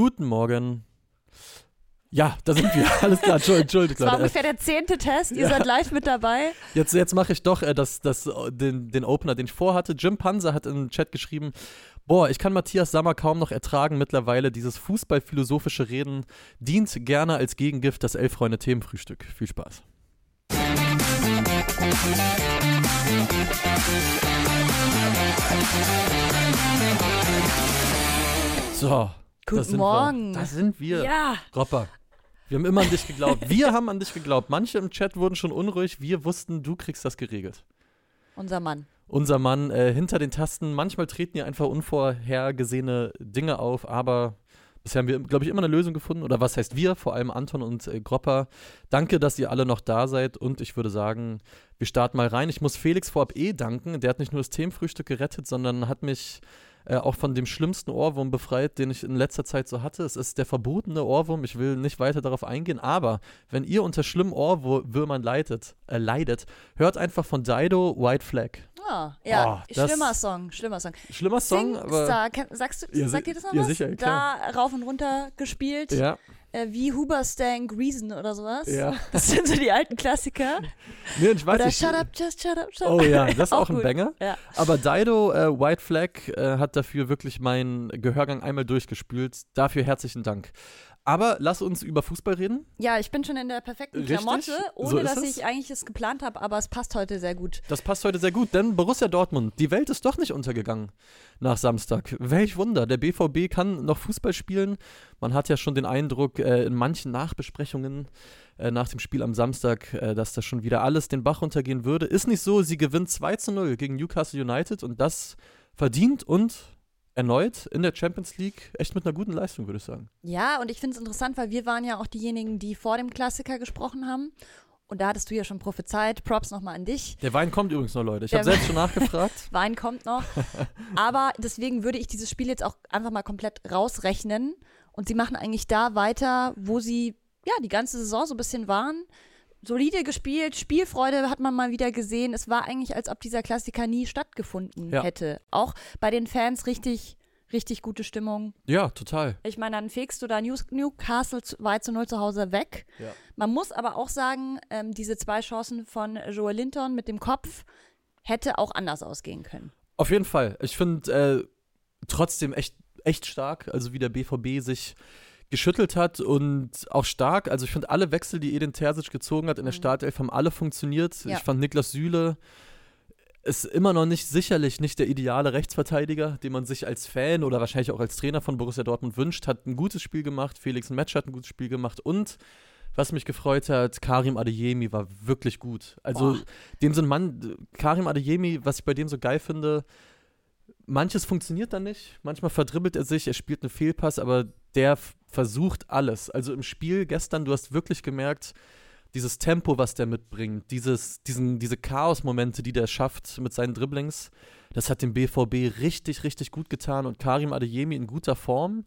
Guten Morgen. Ja, da sind wir. Alles klar, entschuldigt, Das war ungefähr der zehnte Test. Ihr seid live mit dabei. Jetzt, jetzt mache ich doch äh, das, das, den, den Opener, den ich vorhatte. Jim Panzer hat im Chat geschrieben, boah, ich kann Matthias Sammer kaum noch ertragen mittlerweile. Dieses fußballphilosophische Reden dient gerne als Gegengift das Elf-Freunde-Themenfrühstück. Viel Spaß. So. Guten Morgen. Wir. Das sind wir. Ja. Ropper. Wir haben immer an dich geglaubt. Wir haben an dich geglaubt. Manche im Chat wurden schon unruhig. Wir wussten, du kriegst das geregelt. Unser Mann. Unser Mann äh, hinter den Tasten. Manchmal treten ja einfach unvorhergesehene Dinge auf, aber bisher haben wir, glaube ich, immer eine Lösung gefunden. Oder was heißt wir? Vor allem Anton und äh, Gropper. Danke, dass ihr alle noch da seid. Und ich würde sagen, wir starten mal rein. Ich muss Felix vorab eh danken. Der hat nicht nur das Themenfrühstück gerettet, sondern hat mich äh, auch von dem schlimmsten Ohrwurm befreit, den ich in letzter Zeit so hatte. Es ist der verbotene Ohrwurm. Ich will nicht weiter darauf eingehen, aber wenn ihr unter schlimmen Ohrwürmern leidet, äh, leidet, hört einfach von Dido White Flag. Ah, ja, oh, schlimmer Song, schlimmer Song. Schlimmer Song, Sing aber. Star, sagst du, ja, sagt ihr das noch ja, was? Sicher, klar. Da rauf und runter gespielt. Ja. Äh, wie Huberstank Reason oder sowas. Ja. Das sind so die alten Klassiker. Nee, ich weiß oder nicht. Shut up, just shut up, shut up. Oh ja, das ist auch, Auch ein gut. Banger. Ja. Aber Dido äh, White Flag äh, hat dafür wirklich meinen Gehörgang einmal durchgespült. Dafür herzlichen Dank. Aber lass uns über Fußball reden. Ja, ich bin schon in der perfekten Richtig, Klamotte, so ohne ist dass es. ich eigentlich es geplant habe, aber es passt heute sehr gut. Das passt heute sehr gut, denn Borussia Dortmund, die Welt ist doch nicht untergegangen nach Samstag. Welch Wunder, der BVB kann noch Fußball spielen. Man hat ja schon den Eindruck äh, in manchen Nachbesprechungen äh, nach dem Spiel am Samstag, äh, dass da schon wieder alles den Bach runtergehen würde. Ist nicht so, sie gewinnt 2 zu 0 gegen Newcastle United und das verdient und erneut in der Champions League echt mit einer guten Leistung, würde ich sagen. Ja, und ich finde es interessant, weil wir waren ja auch diejenigen, die vor dem Klassiker gesprochen haben. Und da hattest du ja schon prophezeit. Props nochmal an dich. Der Wein kommt übrigens noch, Leute. Ich habe selbst schon nachgefragt. Wein kommt noch. Aber deswegen würde ich dieses Spiel jetzt auch einfach mal komplett rausrechnen. Und sie machen eigentlich da weiter, wo sie ja die ganze Saison so ein bisschen waren. Solide gespielt, Spielfreude hat man mal wieder gesehen. Es war eigentlich, als ob dieser Klassiker nie stattgefunden Ja. hätte. Auch bei den Fans richtig, richtig gute Stimmung. Ja, total. Ich meine, dann fegst du da Newcastle zu- weit zu 0 zu Hause weg. Ja. Man muss aber auch sagen, ähm, diese zwei Chancen von Joel Linton mit dem Kopf hätte auch anders ausgehen können. Auf jeden Fall. Ich finde äh, trotzdem echt, echt stark, also wie der BVB sich geschüttelt hat und auch stark. Also ich finde alle Wechsel, die Edin Terzic gezogen hat in der Mhm. Startelf, haben alle funktioniert. Ja. Ich fand Niklas Süle ist immer noch nicht sicherlich nicht der ideale Rechtsverteidiger, den man sich als Fan oder wahrscheinlich auch als Trainer von Borussia Dortmund wünscht. Hat ein gutes Spiel gemacht. Felix Metsch hat ein gutes Spiel gemacht und was mich gefreut hat, Karim Adeyemi war wirklich gut. Also Boah. dem so ein Mann, Karim Adeyemi, was ich bei dem so geil finde, manches funktioniert dann nicht. Manchmal verdribbelt er sich, er spielt einen Fehlpass, aber der versucht alles. Also im Spiel gestern, du hast wirklich gemerkt, dieses Tempo, was der mitbringt, dieses, diesen, diese Chaos-Momente, die der schafft mit seinen Dribblings, das hat dem BVB richtig, richtig gut getan und Karim Adeyemi in guter Form.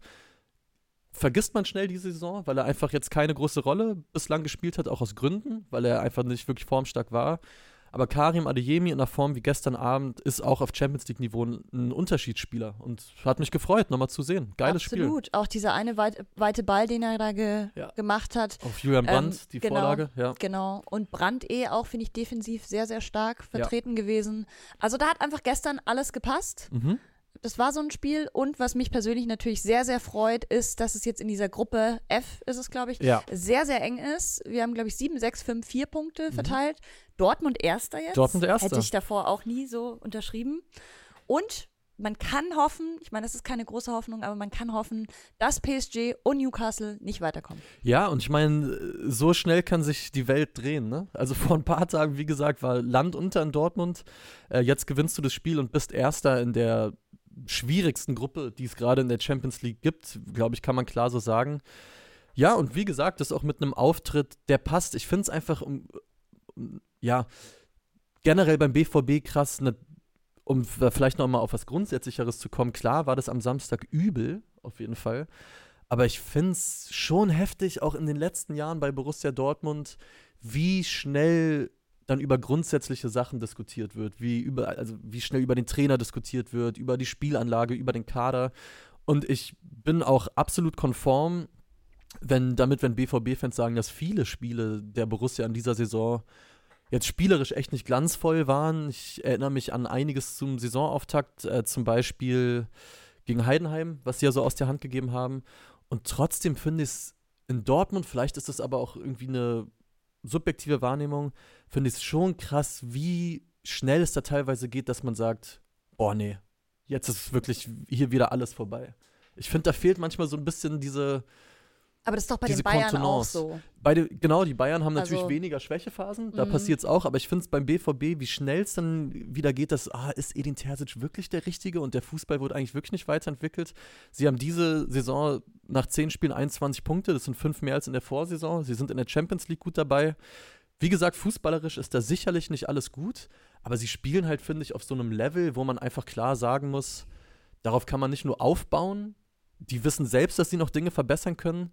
Vergisst man schnell diese Saison, weil er einfach jetzt keine große Rolle bislang gespielt hat, auch aus Gründen, weil er einfach nicht wirklich formstark war. Aber Karim Adeyemi in einer Form wie gestern Abend ist auch auf Champions League-Niveau ein, ein Unterschiedsspieler und hat mich gefreut, nochmal zu sehen. Geiles Spiel. Absolut. Auch dieser eine weit, weite Ball, den er da ge Ja. gemacht hat. Auf Julian Brandt, Ähm, die genau. Vorlage, ja. Genau. Und Brandt eh auch, finde ich, defensiv sehr, sehr stark vertreten gewesen. Also da hat einfach gestern alles gepasst. Mhm. Das war so ein Spiel. Und was mich persönlich natürlich sehr, sehr freut, ist, dass es jetzt in dieser Gruppe F ist es, glaube ich, Ja. sehr, sehr eng ist. Wir haben, glaube ich, sieben, sechs, fünf, vier Punkte verteilt. Dortmund Erster jetzt. Mhm. Dortmund Erster. Hätte ich davor auch nie so unterschrieben. Und man kann hoffen, ich meine, das ist keine große Hoffnung, aber man kann hoffen, dass PSG und Newcastle nicht weiterkommen. Ja, und ich meine, so schnell kann sich die Welt drehen. Ne? Also vor ein paar Tagen, wie gesagt, war Land unter in Dortmund. Äh, jetzt gewinnst du das Spiel und bist Erster in der schwierigsten Gruppe, die es gerade in der Champions League gibt, glaube ich, kann man klar so sagen. Ja, und wie gesagt, das auch mit einem Auftritt, der passt. Ich finde es einfach, um, um, ja, generell beim BVB krass, ne, um vielleicht noch mal auf was Grundsätzlicheres zu kommen. Klar war das am Samstag übel, auf jeden Fall. Aber ich finde es schon heftig, auch in den letzten Jahren bei Borussia Dortmund, wie schnell dann über grundsätzliche Sachen diskutiert wird, wie über, also wie schnell über den Trainer diskutiert wird, über die Spielanlage, über den Kader. Und ich bin auch absolut konform, wenn damit, wenn BVB-Fans sagen, dass viele Spiele der Borussia in dieser Saison jetzt spielerisch echt nicht glanzvoll waren. Ich erinnere mich an einiges zum Saisonauftakt, äh, zum Beispiel gegen Heidenheim, was sie ja so aus der Hand gegeben haben. Und trotzdem finde ich es in Dortmund, vielleicht ist das aber auch irgendwie eine subjektive Wahrnehmung, finde ich es schon krass, wie schnell es da teilweise geht, dass man sagt, oh nee, jetzt ist wirklich hier wieder alles vorbei. Ich finde, da fehlt manchmal so ein bisschen diese, Aber das ist doch bei den Bayern auch Kontenance. so. Beide, genau, die Bayern haben natürlich Also- weniger Schwächephasen, da Mhm. passiert es auch, aber ich finde es beim BVB, wie schnell es dann wieder geht, dass, ah, ist Edin Terzic wirklich der Richtige und der Fußball wurde eigentlich wirklich nicht weiterentwickelt. Sie haben diese Saison nach zehn Spielen 21 Punkte, das sind fünf mehr als in der Vorsaison. Sie sind in der Champions League gut dabei. Wie gesagt, fußballerisch ist da sicherlich nicht alles gut, aber sie spielen halt, finde ich, auf so einem Level, wo man einfach klar sagen muss, darauf kann man nicht nur aufbauen, die wissen selbst, dass sie noch Dinge verbessern können,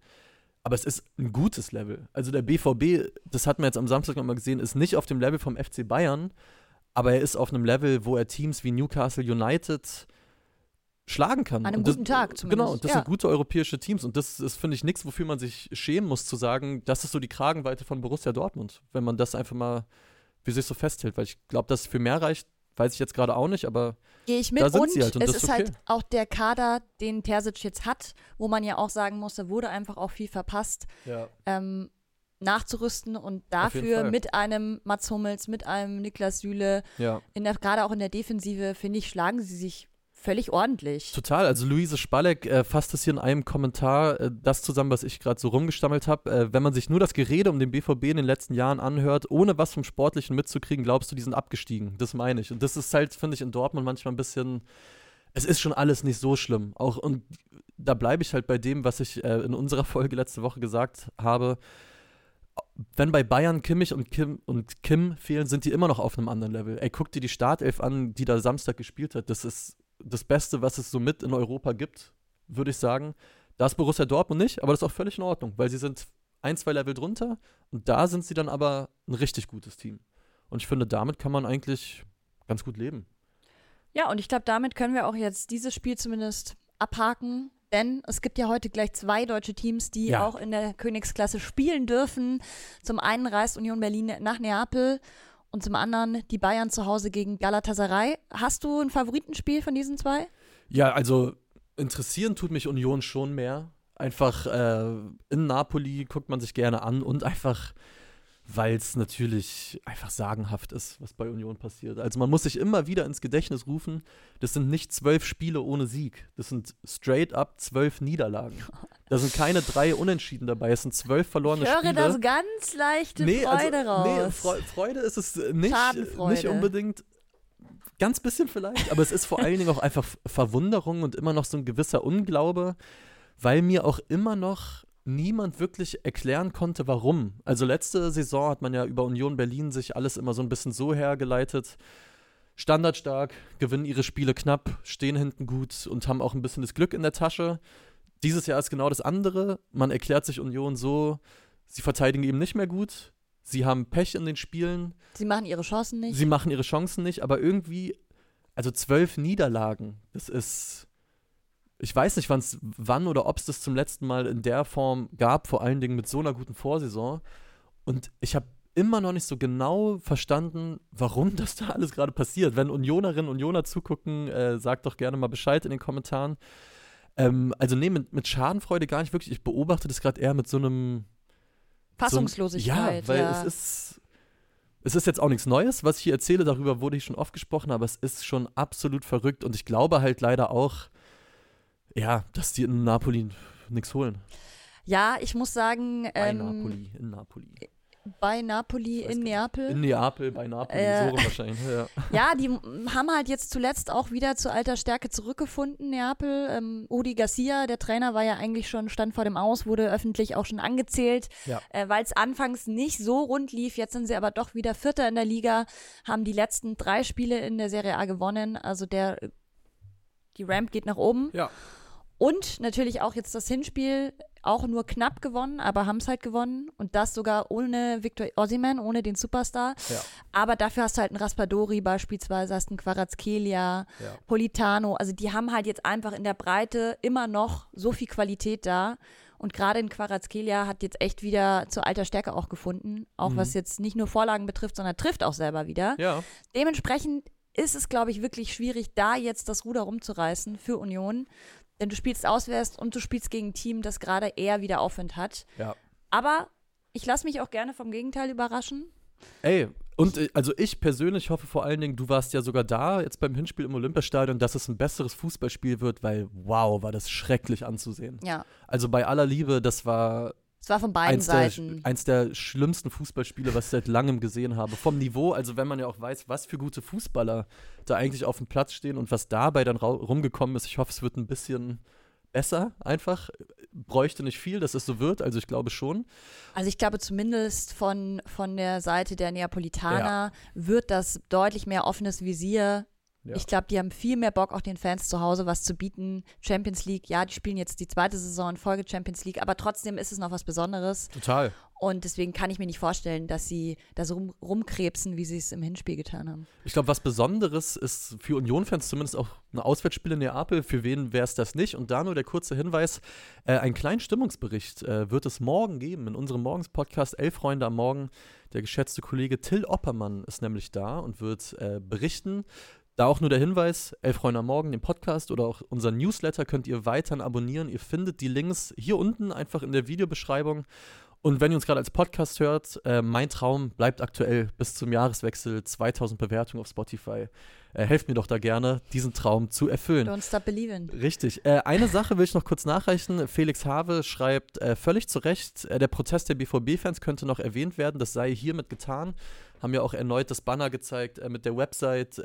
aber es ist ein gutes Level. Also der BVB, das hat man jetzt am Samstag nochmal gesehen, ist nicht auf dem Level vom FC Bayern, aber er ist auf einem Level, wo er Teams wie Newcastle United schlagen kann. An einem das, guten Tag zumindest, Genau, und das ja. sind gute europäische Teams und das ist, finde ich, nichts, wofür man sich schämen muss, zu sagen, das ist so die Kragenweite von Borussia Dortmund, wenn man das einfach mal für sich so festhält, weil ich glaube, dass es für mehr reicht, weiß ich jetzt gerade auch nicht, aber Gehe ich mit Da sind und sie halt und es das ist halt okay. auch der Kader, den Terzic jetzt hat, wo man ja auch sagen muss, da wurde einfach auch viel verpasst, ja. ähm, nachzurüsten und dafür mit einem Mats Hummels, mit einem Niklas Süle, ja. in der, gerade auch in der Defensive, finde ich, schlagen sie sich völlig ordentlich. Total, also Luise Spalleck äh, fasst es hier in einem Kommentar äh, das zusammen, was ich gerade so rumgestammelt habe. Äh, wenn man sich nur das Gerede um den BVB in den letzten Jahren anhört, ohne was vom Sportlichen mitzukriegen, glaubst du, die sind abgestiegen. Das meine ich. Und das ist halt, finde ich, in Dortmund manchmal ein bisschen, es ist schon alles nicht so schlimm. Auch, und da bleibe ich halt bei dem, was ich äh, in unserer Folge letzte Woche gesagt habe. Wenn bei Bayern Kimmich und Kim, und Kim fehlen, sind die immer noch auf einem anderen Level. Ey, guck dir die Startelf an, die da Samstag gespielt hat. Das ist das Beste, was es so mit in Europa gibt, würde ich sagen. Da ist Borussia Dortmund nicht, aber das ist auch völlig in Ordnung, weil sie sind ein, zwei Level drunter und da sind sie dann aber ein richtig gutes Team. Und ich finde, damit kann man eigentlich ganz gut leben. Ja, und ich glaube, damit können wir auch jetzt dieses Spiel zumindest abhaken. Denn es gibt ja heute gleich zwei deutsche Teams, die Ja. auch in der Königsklasse spielen dürfen. Zum einen reist Union Berlin nach Neapel und zum anderen die Bayern zu Hause gegen Galatasaray. Hast du ein Favoritenspiel von diesen zwei? Ja, also interessieren tut mich Union schon mehr. Einfach äh, in Napoli guckt man sich gerne an und einfach, weil es natürlich einfach sagenhaft ist, was bei Union passiert. Also man muss sich immer wieder ins Gedächtnis rufen, das sind nicht zwölf Spiele ohne Sieg. Das sind straight up zwölf Niederlagen. Da sind keine drei Unentschieden dabei, es sind zwölf verlorene Ich höre Spiele. da so ganz leichte Freude raus. Nee, Freu Freude ist es nicht, nicht unbedingt. Ganz bisschen vielleicht, aber es ist vor allen Dingen auch einfach Verwunderung und immer noch so ein gewisser Unglaube, weil mir auch immer noch niemand wirklich erklären konnte, warum. Also letzte Saison hat man ja über Union Berlin sich alles immer so ein bisschen so hergeleitet. Standardstark, gewinnen ihre Spiele knapp, stehen hinten gut und haben auch ein bisschen das Glück in der Tasche. Dieses Jahr ist genau das andere. Man erklärt sich Union so, sie verteidigen eben nicht mehr gut. Sie haben Pech in den Spielen. Sie machen ihre Chancen nicht. Sie machen ihre Chancen nicht, aber irgendwie, also zwölf Niederlagen, das ist. Ich weiß nicht, wann's, wann oder ob es das zum letzten Mal in der Form gab, vor allen Dingen mit so einer guten Vorsaison. Und ich habe immer noch nicht so genau verstanden, warum das da alles gerade passiert. Wenn Unionerinnen und Unioner zugucken, äh, sagt doch gerne mal Bescheid in den Kommentaren. Ähm, also nee, mit, mit Schadenfreude gar nicht wirklich. Ich beobachte das gerade eher mit so einem Fassungslosigkeit. ja, weil ja. es ist. Es ist jetzt auch nichts Neues, was ich hier erzähle, darüber wurde ich schon oft gesprochen, aber es ist schon absolut verrückt und ich glaube halt leider auch, ja, dass die in Napoli nichts holen. ja, ich muss sagen, Bei ähm, Napoli, in Napoli. bei Napoli in. Neapel. In Neapel, bei Napoli, Äh, so wahrscheinlich. Ja. Ja, die haben halt jetzt zuletzt auch wieder zu alter Stärke zurückgefunden, Neapel. Ähm, Udi Garcia, der Trainer, war ja eigentlich schon, stand vor dem Aus, wurde öffentlich auch schon angezählt, Ja. äh, weil es anfangs nicht so rund lief. Jetzt sind sie aber doch wieder Vierter in der Liga, haben die letzten drei Spiele in der Serie A gewonnen. Also der, die Ramp geht nach oben. ja. Und natürlich auch jetzt das Hinspiel auch nur knapp gewonnen, aber haben es halt gewonnen. Und das sogar ohne Victor Osimhen, ohne den Superstar. Ja. Aber dafür hast du halt einen Raspadori beispielsweise, hast einen Quarazkelia, Ja. Politano. Also die haben halt jetzt einfach in der Breite immer noch so viel Qualität da. Und gerade in Quarazkelia hat jetzt echt wieder zur alter Stärke auch gefunden. Auch Mhm. was jetzt nicht nur Vorlagen betrifft, sondern trifft auch selber wieder. Ja. Dementsprechend ist es, glaube ich, wirklich schwierig, da jetzt das Ruder rumzureißen für Union. Denn du spielst auswärts und du spielst gegen ein Team, das gerade eher wieder Aufwind hat. Ja. Aber ich lasse mich auch gerne vom Gegenteil überraschen. Ey, und äh, also ich persönlich hoffe vor allen Dingen, du warst ja sogar da jetzt beim Hinspiel im Olympiastadion, dass es ein besseres Fußballspiel wird, weil wow, war das schrecklich anzusehen. Ja, Also bei aller Liebe, das war es war von beiden eins der, Seiten. eins der schlimmsten Fußballspiele, was ich seit langem gesehen habe. Vom Niveau, also wenn man ja auch weiß, was für gute Fußballer da eigentlich auf dem Platz stehen und was dabei dann rumgekommen ist. Ich hoffe, es wird ein bisschen besser einfach. Bräuchte nicht viel, dass es so wird, also ich glaube schon. Also ich glaube zumindest von, von der Seite der Neapolitaner wird das deutlich mehr offenes Visier. Ja. Ich glaube, die haben viel mehr Bock, auch den Fans zu Hause was zu bieten. Champions League, ja, die spielen jetzt die zweite Saison in Folge Champions League, aber trotzdem ist es noch was Besonderes. Total. Und deswegen kann ich mir nicht vorstellen, dass sie da so rum, rumkrebsen, wie sie es im Hinspiel getan haben. Ich glaube, was Besonderes ist für Union-Fans zumindest auch ein Auswärtsspiel in Neapel. Für wen wäre es das nicht? Und da nur der kurze Hinweis: äh, Einen kleinen Stimmungsbericht äh, wird es morgen geben in unserem Morgens-Podcast Elf Freunde am Morgen. Der geschätzte Kollege Till Oppermann ist nämlich da und wird äh, berichten. Da auch nur der Hinweis, Elf Freunde am Morgen, den Podcast oder auch unseren Newsletter könnt ihr weiterhin abonnieren. Ihr findet die Links hier unten einfach in der Videobeschreibung. Und wenn ihr uns gerade als Podcast hört, äh, mein Traum bleibt aktuell bis zum Jahreswechsel 2000 Bewertungen auf Spotify. Äh, helft mir doch da gerne, diesen Traum zu erfüllen. Don't stop believing. Richtig. Äh, eine Sache will ich noch kurz nachreichen. Felix Have schreibt äh, völlig zu Recht, äh, der Protest der BVB-Fans könnte noch erwähnt werden. Das sei hiermit getan. Haben ja auch erneut das Banner gezeigt äh, mit der Website,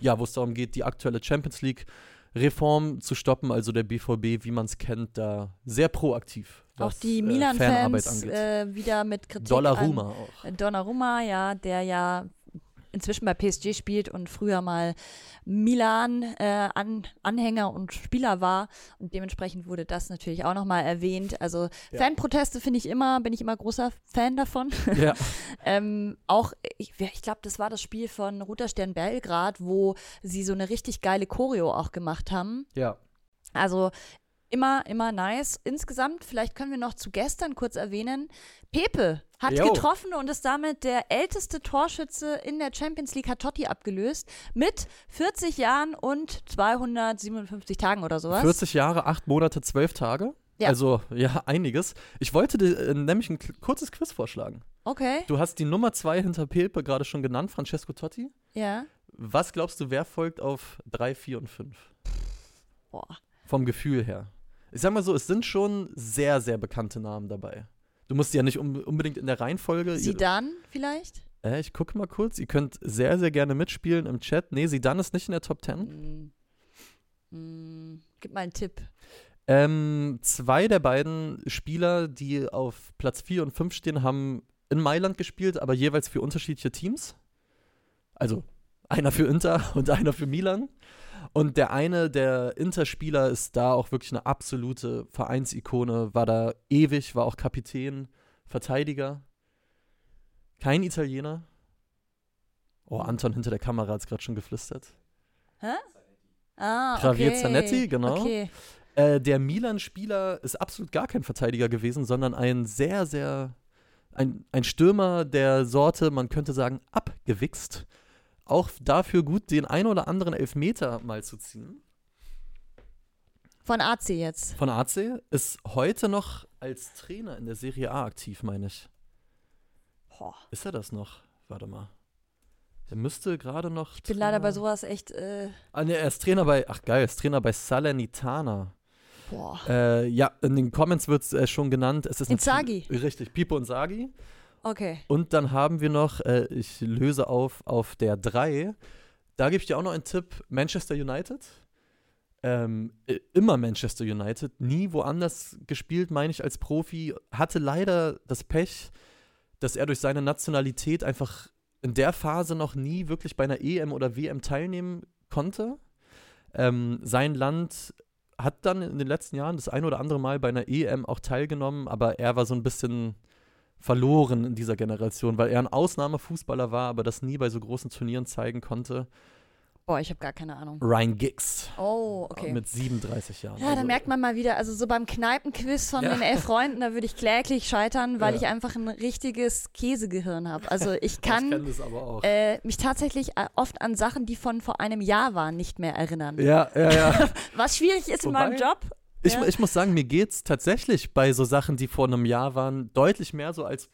ja, wo es darum geht, die aktuelle Champions League. Reform zu stoppen, also der BVB, wie man es kennt, da sehr proaktiv. Auch was, die äh, Milan-Fans angeht. äh, wieder mit Kritik. Donnarumma an- auch. Äh, Donnarumma, ja, der ja inzwischen bei PSG spielt und früher mal Milan-Anhänger und Spieler war. Und dementsprechend wurde das natürlich auch nochmal erwähnt. Also Ja. Fanproteste finde ich immer, bin ich immer großer Fan davon. Ja, ähm, auch, ich, ich glaube, das war das Spiel von Roter Stern Belgrad, wo sie so eine richtig geile Choreo auch gemacht haben. ja. Also immer, immer nice. Insgesamt, vielleicht können wir noch zu gestern kurz erwähnen, Pepe hat Jo. getroffen und ist damit der älteste Torschütze in der Champions League, hat Totti abgelöst, mit 40 Jahren und 257 Tagen oder sowas. 40 Jahre, 8 Monate, 12 Tage. Ja. Also, ja, einiges. Ich wollte dir äh, nämlich ein kurzes Quiz vorschlagen. Okay, Du hast die Nummer 2 hinter Pepe gerade schon genannt, Francesco Totti. ja. Was glaubst du, wer folgt auf 3, 4 und 5? Boah. Vom Gefühl her. Ich sag mal so, es sind schon sehr, sehr bekannte Namen dabei. Du musst die ja nicht um, unbedingt in der Reihenfolge. Sidan vielleicht? Äh, ich gucke mal kurz. Ihr könnt sehr, sehr gerne mitspielen im Chat. Nee, Sidan ist nicht in der Top 10. Hm. Hm. Gib mal einen Tipp. Ähm, zwei der beiden Spieler, die auf Platz 4 und 5 stehen, haben in Mailand gespielt, aber jeweils für unterschiedliche Teams. Also einer für Inter und einer für Milan. Und der eine der Inter-Spieler ist da auch wirklich eine absolute Vereinsikone, war da ewig, war auch Kapitän, Verteidiger. Kein Italiener. Oh, Anton hinter der Kamera hat es gerade schon geflüstert. Ah, Javier okay. Zanetti, genau. Okay. Äh, der Milan-Spieler ist absolut gar kein Verteidiger gewesen, sondern ein sehr, sehr, ein, ein Stürmer der Sorte, man könnte sagen, abgewichst. Auch dafür gut, den ein oder anderen Elfmeter mal zu ziehen. Von AC jetzt. Von AC ist heute noch als Trainer in der Serie A aktiv, meine ich. Boah. Ist er das noch? Warte mal. Der müsste gerade noch. Ich bin leider bei sowas echt, äh, Ah, ne, er ist Trainer bei. Ach geil, er ist Trainer bei Salernitana. boah. Äh, ja, in den Comments wird es äh, schon genannt. Es ist natürlich- Richtig, Pipo und Sagi. Okay. Und dann haben wir noch, äh, ich löse auf, auf der 3. Da gebe ich dir auch noch einen Tipp: Manchester United. Ähm, äh, immer Manchester United, nie woanders gespielt, meine ich, als Profi. Hatte leider das Pech, dass er durch seine Nationalität einfach in der Phase noch nie wirklich bei einer EM oder WM teilnehmen konnte. Ähm, sein Land hat dann in den letzten Jahren das ein oder andere Mal bei einer EM auch teilgenommen, aber er war so ein bisschen verloren in dieser Generation, weil er ein Ausnahmefußballer war, aber das nie bei so großen Turnieren zeigen konnte. Boah, ich habe gar keine Ahnung. Ryan Giggs. Oh, okay. Mit 37 Jahren. Ja, da Also, merkt man mal wieder, also so beim Kneipenquiz von Ja. den elf Freunden, da würde ich kläglich scheitern, weil Ja. ich einfach ein richtiges Käsegehirn habe. Also ich Ich kann auch. äh, mich tatsächlich äh, oft an Sachen, die von vor einem Jahr waren, nicht mehr erinnern. ja, ja, ja. Was schwierig ist in Wobei- meinem Job. Ich, Ja. ich muss sagen, mir geht's tatsächlich bei so Sachen, die vor einem Jahr waren, deutlich mehr so als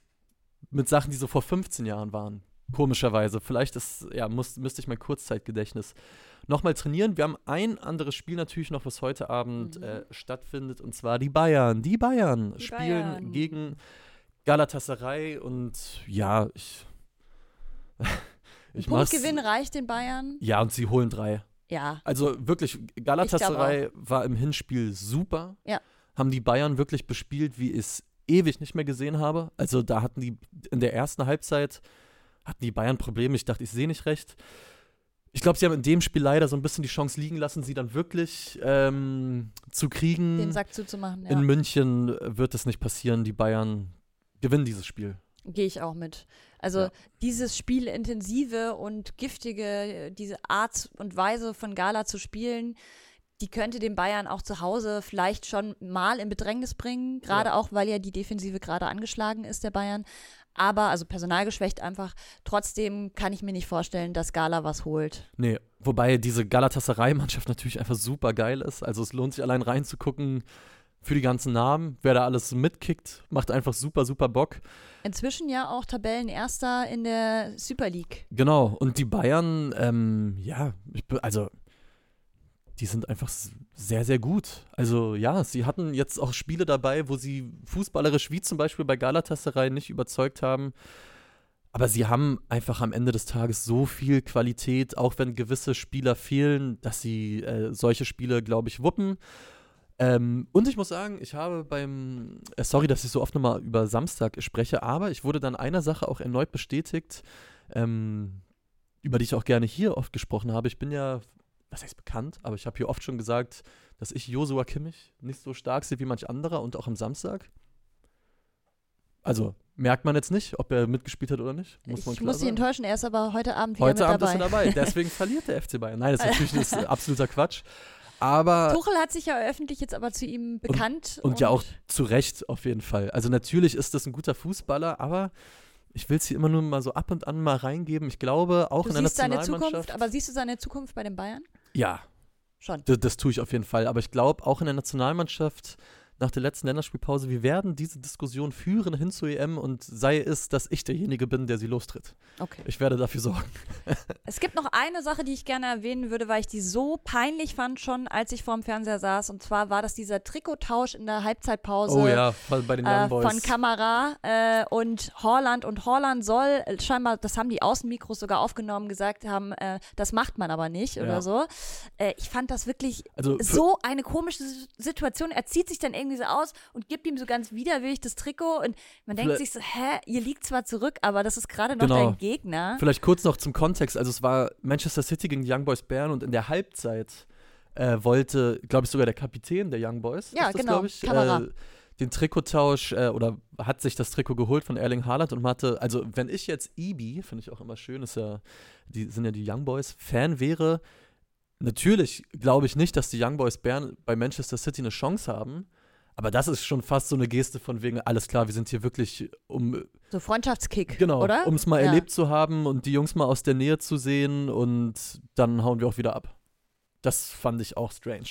mit Sachen, die so vor 15 Jahren waren. Komischerweise. Vielleicht ist, ja, muss, müsste ich mein Kurzzeitgedächtnis nochmal trainieren. Wir haben ein anderes Spiel natürlich noch, was heute Abend Mhm. äh, stattfindet, und zwar die Bayern. Die Bayern Die spielen Bayern. gegen Galatasaray und ja, ich. Ich Punktgewinn reicht den Bayern. Ja, und sie holen drei. Ja. Also wirklich, Galatasaray war im Hinspiel super. Ja. Haben die Bayern wirklich bespielt, wie ich es ewig nicht mehr gesehen habe. Also da hatten die in der ersten Halbzeit hatten die Bayern Probleme. Ich dachte, ich sehe nicht recht. Ich glaube, sie haben in dem Spiel leider so ein bisschen die Chance liegen lassen, sie dann wirklich ähm, zu kriegen. Den Sack zuzumachen, ja. In München wird es nicht passieren. Die Bayern gewinnen dieses Spiel. Gehe ich auch mit. Also Ja. dieses spielintensive und giftige, äh, diese Art und Weise von Gala zu spielen, die könnte den Bayern auch zu Hause vielleicht schon mal in Bedrängnis bringen, gerade auch, weil ja die Defensive gerade angeschlagen ist der Bayern. Aber, also personalgeschwächt einfach, trotzdem kann ich mir nicht vorstellen, dass Gala was holt. Nee, wobei diese Galatasaray-Mannschaft natürlich einfach super geil ist. Also es lohnt sich allein reinzugucken für die ganzen Namen. Wer da alles mitkickt, macht einfach super, super Bock. Inzwischen ja auch Tabellenerster in der Super League. Genau, und die Bayern, ähm, ja, ich, also die sind einfach sehr, sehr gut. Also ja, sie hatten jetzt auch Spiele dabei, wo sie fußballerisch wie zum Beispiel bei Galatasaray nicht überzeugt haben. Aber sie haben einfach am Ende des Tages so viel Qualität, auch wenn gewisse Spieler fehlen, dass sie äh, solche Spiele, glaube ich, wuppen. Ähm, und ich muss sagen, ich habe beim, äh, sorry, dass ich so oft nochmal über Samstag spreche, aber ich wurde dann einer Sache auch erneut bestätigt, ähm, über die ich auch gerne hier oft gesprochen habe. Ich bin ja, was heißt bekannt, aber ich habe hier oft schon gesagt, dass ich Josua Kimmich nicht so stark sehe wie manch anderer und auch am Samstag. Also merkt man jetzt nicht, ob er mitgespielt hat oder nicht. Muss man ich muss sagen. enttäuschen, er ist aber heute Abend wieder Heute Abend dabei. ist er dabei. Deswegen verliert der FC Bayern. Nein, das ist natürlich das ist absoluter Quatsch. Aber Tuchel hat sich ja öffentlich jetzt aber zu ihm bekannt. und ja auch zu Recht auf jeden Fall. Also natürlich ist das ein guter Fußballer, aber ich will es hier immer nur mal so ab und an mal reingeben. Ich glaube, auch Du in der siehst seine Nationalmannschaft. Zukunft, aber siehst du seine Zukunft bei den Bayern? ja, Schon. das, das tue ich auf jeden Fall. Aber ich glaube, auch in der Nationalmannschaft nach der letzten Länderspielpause, wir werden diese Diskussion führen hin zur EM und sei es, dass ich derjenige bin, der sie lostritt. Okay. Ich werde dafür sorgen. Es gibt noch eine Sache, die ich gerne erwähnen würde, weil ich die so peinlich fand schon, als ich vorm Fernseher saß. Und zwar war das dieser Trikottausch in der Halbzeitpause. Oh ja, bei den Young Äh, Boys. von Kamera äh, und Horland. Und Horland soll äh, scheinbar, das haben die Außenmikros sogar aufgenommen, gesagt haben, äh, das macht man aber nicht Ja. oder so. Äh, ich fand das wirklich also so eine komische Situation. Er zieht sich dann irgendwie so aus und gibt ihm so ganz widerwillig das Trikot und man denkt Vielleicht- sich so, hä, ihr liegt zwar zurück, aber das ist gerade noch Genau. dein Gegner. Vielleicht kurz noch zum Kontext. Also es war Manchester City gegen die Young Boys Bern und in der Halbzeit äh, wollte, glaube ich, sogar der Kapitän der Young Boys, Ja, das, genau, ich, Kamera. äh, den Trikottausch äh, oder hat sich das Trikot geholt von Erling Haaland und hatte, also wenn ich jetzt Ibi, finde ich auch immer schön, ist ja, die sind ja die Young Boys, Fan wäre, natürlich glaube ich nicht, dass die Young Boys Bern bei Manchester City eine Chance haben. Aber das ist schon fast so eine Geste von wegen, alles klar, wir sind hier wirklich, um So Freundschaftskick, Genau, oder? um es mal Ja. erlebt zu haben und die Jungs mal aus der Nähe zu sehen und dann hauen wir auch wieder ab. Das fand ich auch strange.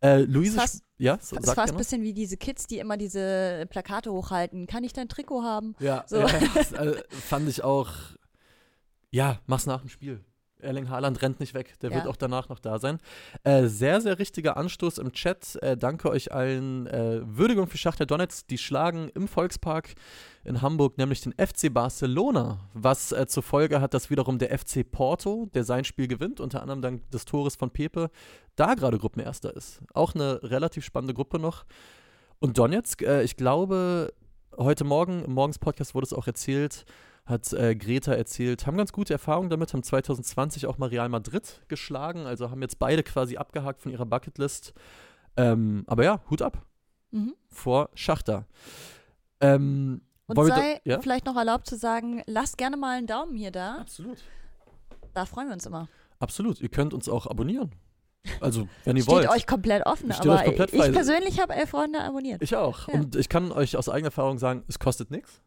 Äh, Luise, Fast- ja, so, Das war ein bisschen wie diese Kids, die immer diese Plakate hochhalten. Kann ich dein Trikot haben? Ja, so. ja, das, äh, fand ich auch, ja, mach's nach dem Spiel. Erling Haaland rennt nicht weg, der Ja. wird auch danach noch da sein. Äh, sehr, sehr richtiger Anstoß im Chat. Äh, danke euch allen. Äh, Würdigung für Schachter Donetsk, die schlagen im Volkspark in Hamburg nämlich den FC Barcelona, was äh, zur Folge hat, dass wiederum der FC Porto, der sein Spiel gewinnt, unter anderem dank des Tores von Pepe, da gerade Gruppenerster ist. Auch eine relativ spannende Gruppe noch. Und Donetsk, äh, ich glaube, heute Morgen, im Morgens-Podcast wurde es auch erzählt, hat äh, Greta erzählt, haben ganz gute Erfahrungen damit, haben 2020 auch mal Real Madrid geschlagen, also haben jetzt beide quasi abgehakt von ihrer Bucketlist. Ähm, aber ja, Hut ab Mhm. vor Schachter. Ähm, Und sei da- ja? vielleicht noch erlaubt zu sagen, lasst gerne mal einen Daumen hier da. Absolut. Da freuen wir uns immer. Absolut. Ihr könnt uns auch abonnieren. Also, wenn ihr Steht wollt. euch komplett offen, Steht aber euch komplett ich persönlich habe elf Freunde abonniert. Ich auch. Ja. Und ich kann euch aus eigener Erfahrung sagen, es kostet nichts.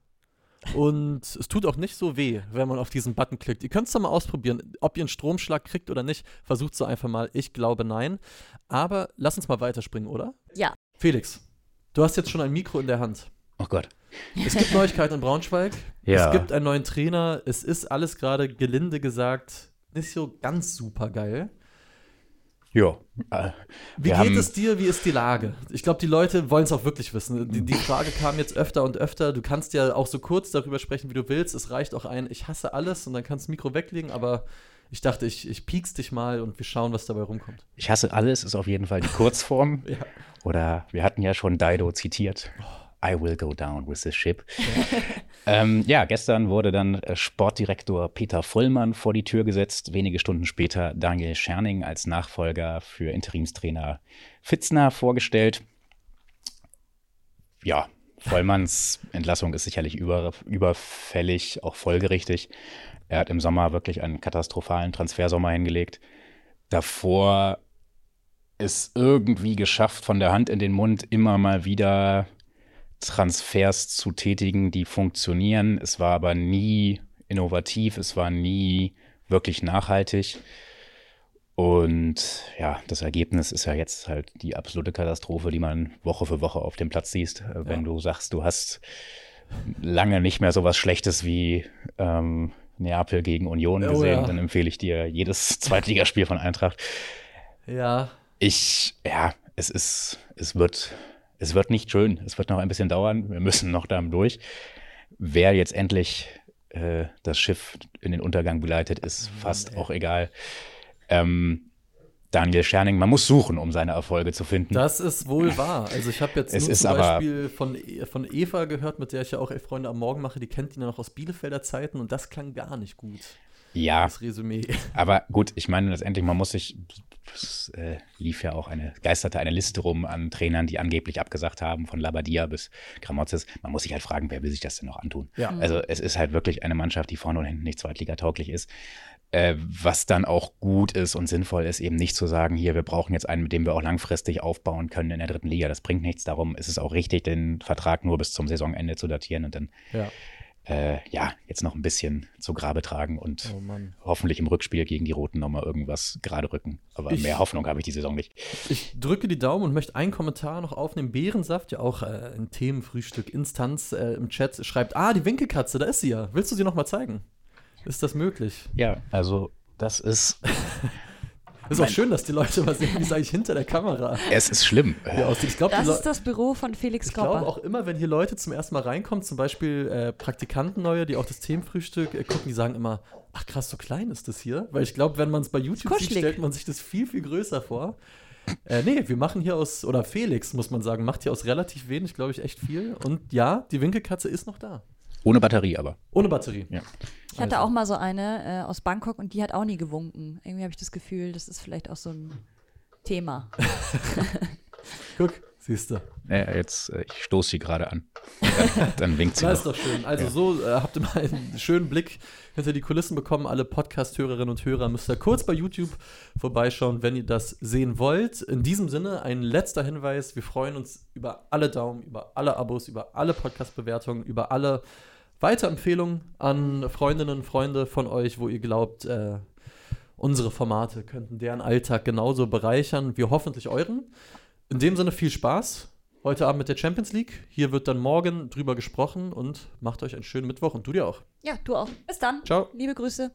Und es tut auch nicht so weh, wenn man auf diesen Button klickt. Ihr könnt es doch mal ausprobieren. Ob ihr einen Stromschlag kriegt oder nicht, versucht es einfach mal. Ich glaube nein. Aber lass uns mal weiterspringen, oder? Ja. Felix, du hast jetzt schon ein Mikro in der Hand. Oh Gott. Es gibt Neuigkeiten in Braunschweig. Ja. Es gibt einen neuen Trainer. Es ist alles gerade gelinde gesagt nicht so ganz super geil. Ja. Wie Wir geht es dir? Wie ist die Lage? Ich glaube, die Leute wollen es auch wirklich wissen. Die, die Frage kam jetzt öfter und öfter. Du kannst ja auch so kurz darüber sprechen, wie du willst. Es reicht auch ein, ich hasse alles und dann kannst du das Mikro weglegen, aber ich dachte, ich, ich piek's dich mal und wir schauen, was dabei rumkommt. ich hasse alles, ist auf jeden Fall die Kurzform. Ja. Oder wir hatten ja schon Dido zitiert. I will go down with this ship. ähm, ja, gestern wurde dann äh, Sportdirektor Peter Vollmann vor die Tür gesetzt. Wenige Stunden später Daniel Scherning als Nachfolger für Interimstrainer Fitzner vorgestellt. Ja, Vollmanns Entlassung ist sicherlich über, überfällig, auch folgerichtig. Er hat im Sommer wirklich einen katastrophalen Transfersommer hingelegt. Davor es irgendwie geschafft, von der Hand in den Mund immer mal wieder Transfers zu tätigen, die funktionieren. Es war aber nie innovativ, es war nie wirklich nachhaltig. Und ja, das Ergebnis ist ja jetzt halt die absolute Katastrophe, die man Woche für Woche auf dem Platz siehst. Äh, Wenn Ja. du sagst, du hast lange nicht mehr sowas Schlechtes wie ähm, Neapel gegen Union Oh gesehen, ja. dann empfehle ich dir jedes Zweitligaspiel von Eintracht. Ja, Ich, ja, es ist, es wird, es wird nicht schön. Es wird noch ein bisschen dauern. Wir müssen noch da durch. Wer jetzt endlich äh, das Schiff in den Untergang begleitet, ist fast ey. auch egal. Ähm, Daniel Scherning, man muss suchen, um seine Erfolge zu finden. das ist wohl wahr. Also ich habe jetzt Es nur ist zum aber- Beispiel von, E- von Eva gehört, mit der ich ja auch Freunde am Morgen mache. Die kennt ihn ja noch aus Bielefelder Zeiten und das klang gar nicht gut. Ja, Das Resümee. aber gut, ich meine letztendlich, man muss sich, es äh, lief ja auch eine, geisterte eine Liste rum an Trainern, die angeblich abgesagt haben, von Labadia bis Gramozis. Man muss sich halt fragen, wer will sich das denn noch antun? Ja. Also es ist halt wirklich eine Mannschaft, die vorne und hinten nicht zweitligatauglich ist. Äh, was dann auch gut ist und sinnvoll ist, eben nicht zu sagen, hier, wir brauchen jetzt einen, mit dem wir auch langfristig aufbauen können in der dritten Liga. Das bringt nichts. Darum ist es auch richtig, den Vertrag nur bis zum Saisonende zu datieren und dann, Ja. Äh, ja, jetzt noch ein bisschen zu Grabe tragen und Oh hoffentlich im Rückspiel gegen die Roten nochmal irgendwas gerade rücken. Aber Ich- mehr Hoffnung habe ich die Saison nicht. Ich drücke die Daumen und möchte einen Kommentar noch aufnehmen. Bärensaft, ja auch äh, ein Themenfrühstück, Instanz äh, im Chat, schreibt, ah, die Winkelkatze, da ist sie ja. Willst du sie noch mal zeigen? Ist das möglich? Ja, also das ist, Ist auch schön, dass die Leute mal sehen, wie es eigentlich hinter der Kamera es ist schlimm. aussieht. Ich glaube, Das ist das Büro von Felix ich glaube auch immer, wenn hier Leute zum ersten Mal reinkommen, zum Beispiel äh, Praktikanten neue, die auch das Themenfrühstück äh, gucken, die sagen immer, ach krass, so klein ist das hier. Weil ich glaube, wenn man es bei YouTube sieht, stellt man sich das viel, viel größer vor. Äh, nee, wir machen hier aus, oder Felix, muss man sagen, macht hier aus relativ wenig, glaube ich, echt viel. Und ja, die Winkelkatze ist noch da. Ohne Batterie aber. Ohne Batterie. Ja. Ich hatte Also. auch mal so eine äh, aus Bangkok und die hat auch nie gewunken. Irgendwie habe ich das Gefühl, das ist vielleicht auch so ein Thema. Guck, siehst du. Äh, jetzt, äh, ich stoße sie gerade an. Dann winkt sie Das ist doch schön. Also Ja. so äh, habt ihr mal einen schönen Blick hinter die Kulissen bekommen. Alle Podcast-Hörerinnen und Hörer müsst ihr kurz bei YouTube vorbeischauen, wenn ihr das sehen wollt. In diesem Sinne ein letzter Hinweis. Wir freuen uns über alle Daumen, über alle Abos, über alle Podcast-Bewertungen, über alle Weiterempfehlungen an Freundinnen und Freunde von euch, wo ihr glaubt, äh, unsere Formate könnten deren Alltag genauso bereichern wie hoffentlich euren. In dem Sinne viel Spaß. Heute Abend mit der Champions League. Hier wird dann morgen drüber gesprochen und macht euch einen schönen Mittwoch und du dir auch. Ja, du auch. Bis dann. Ciao. Liebe Grüße.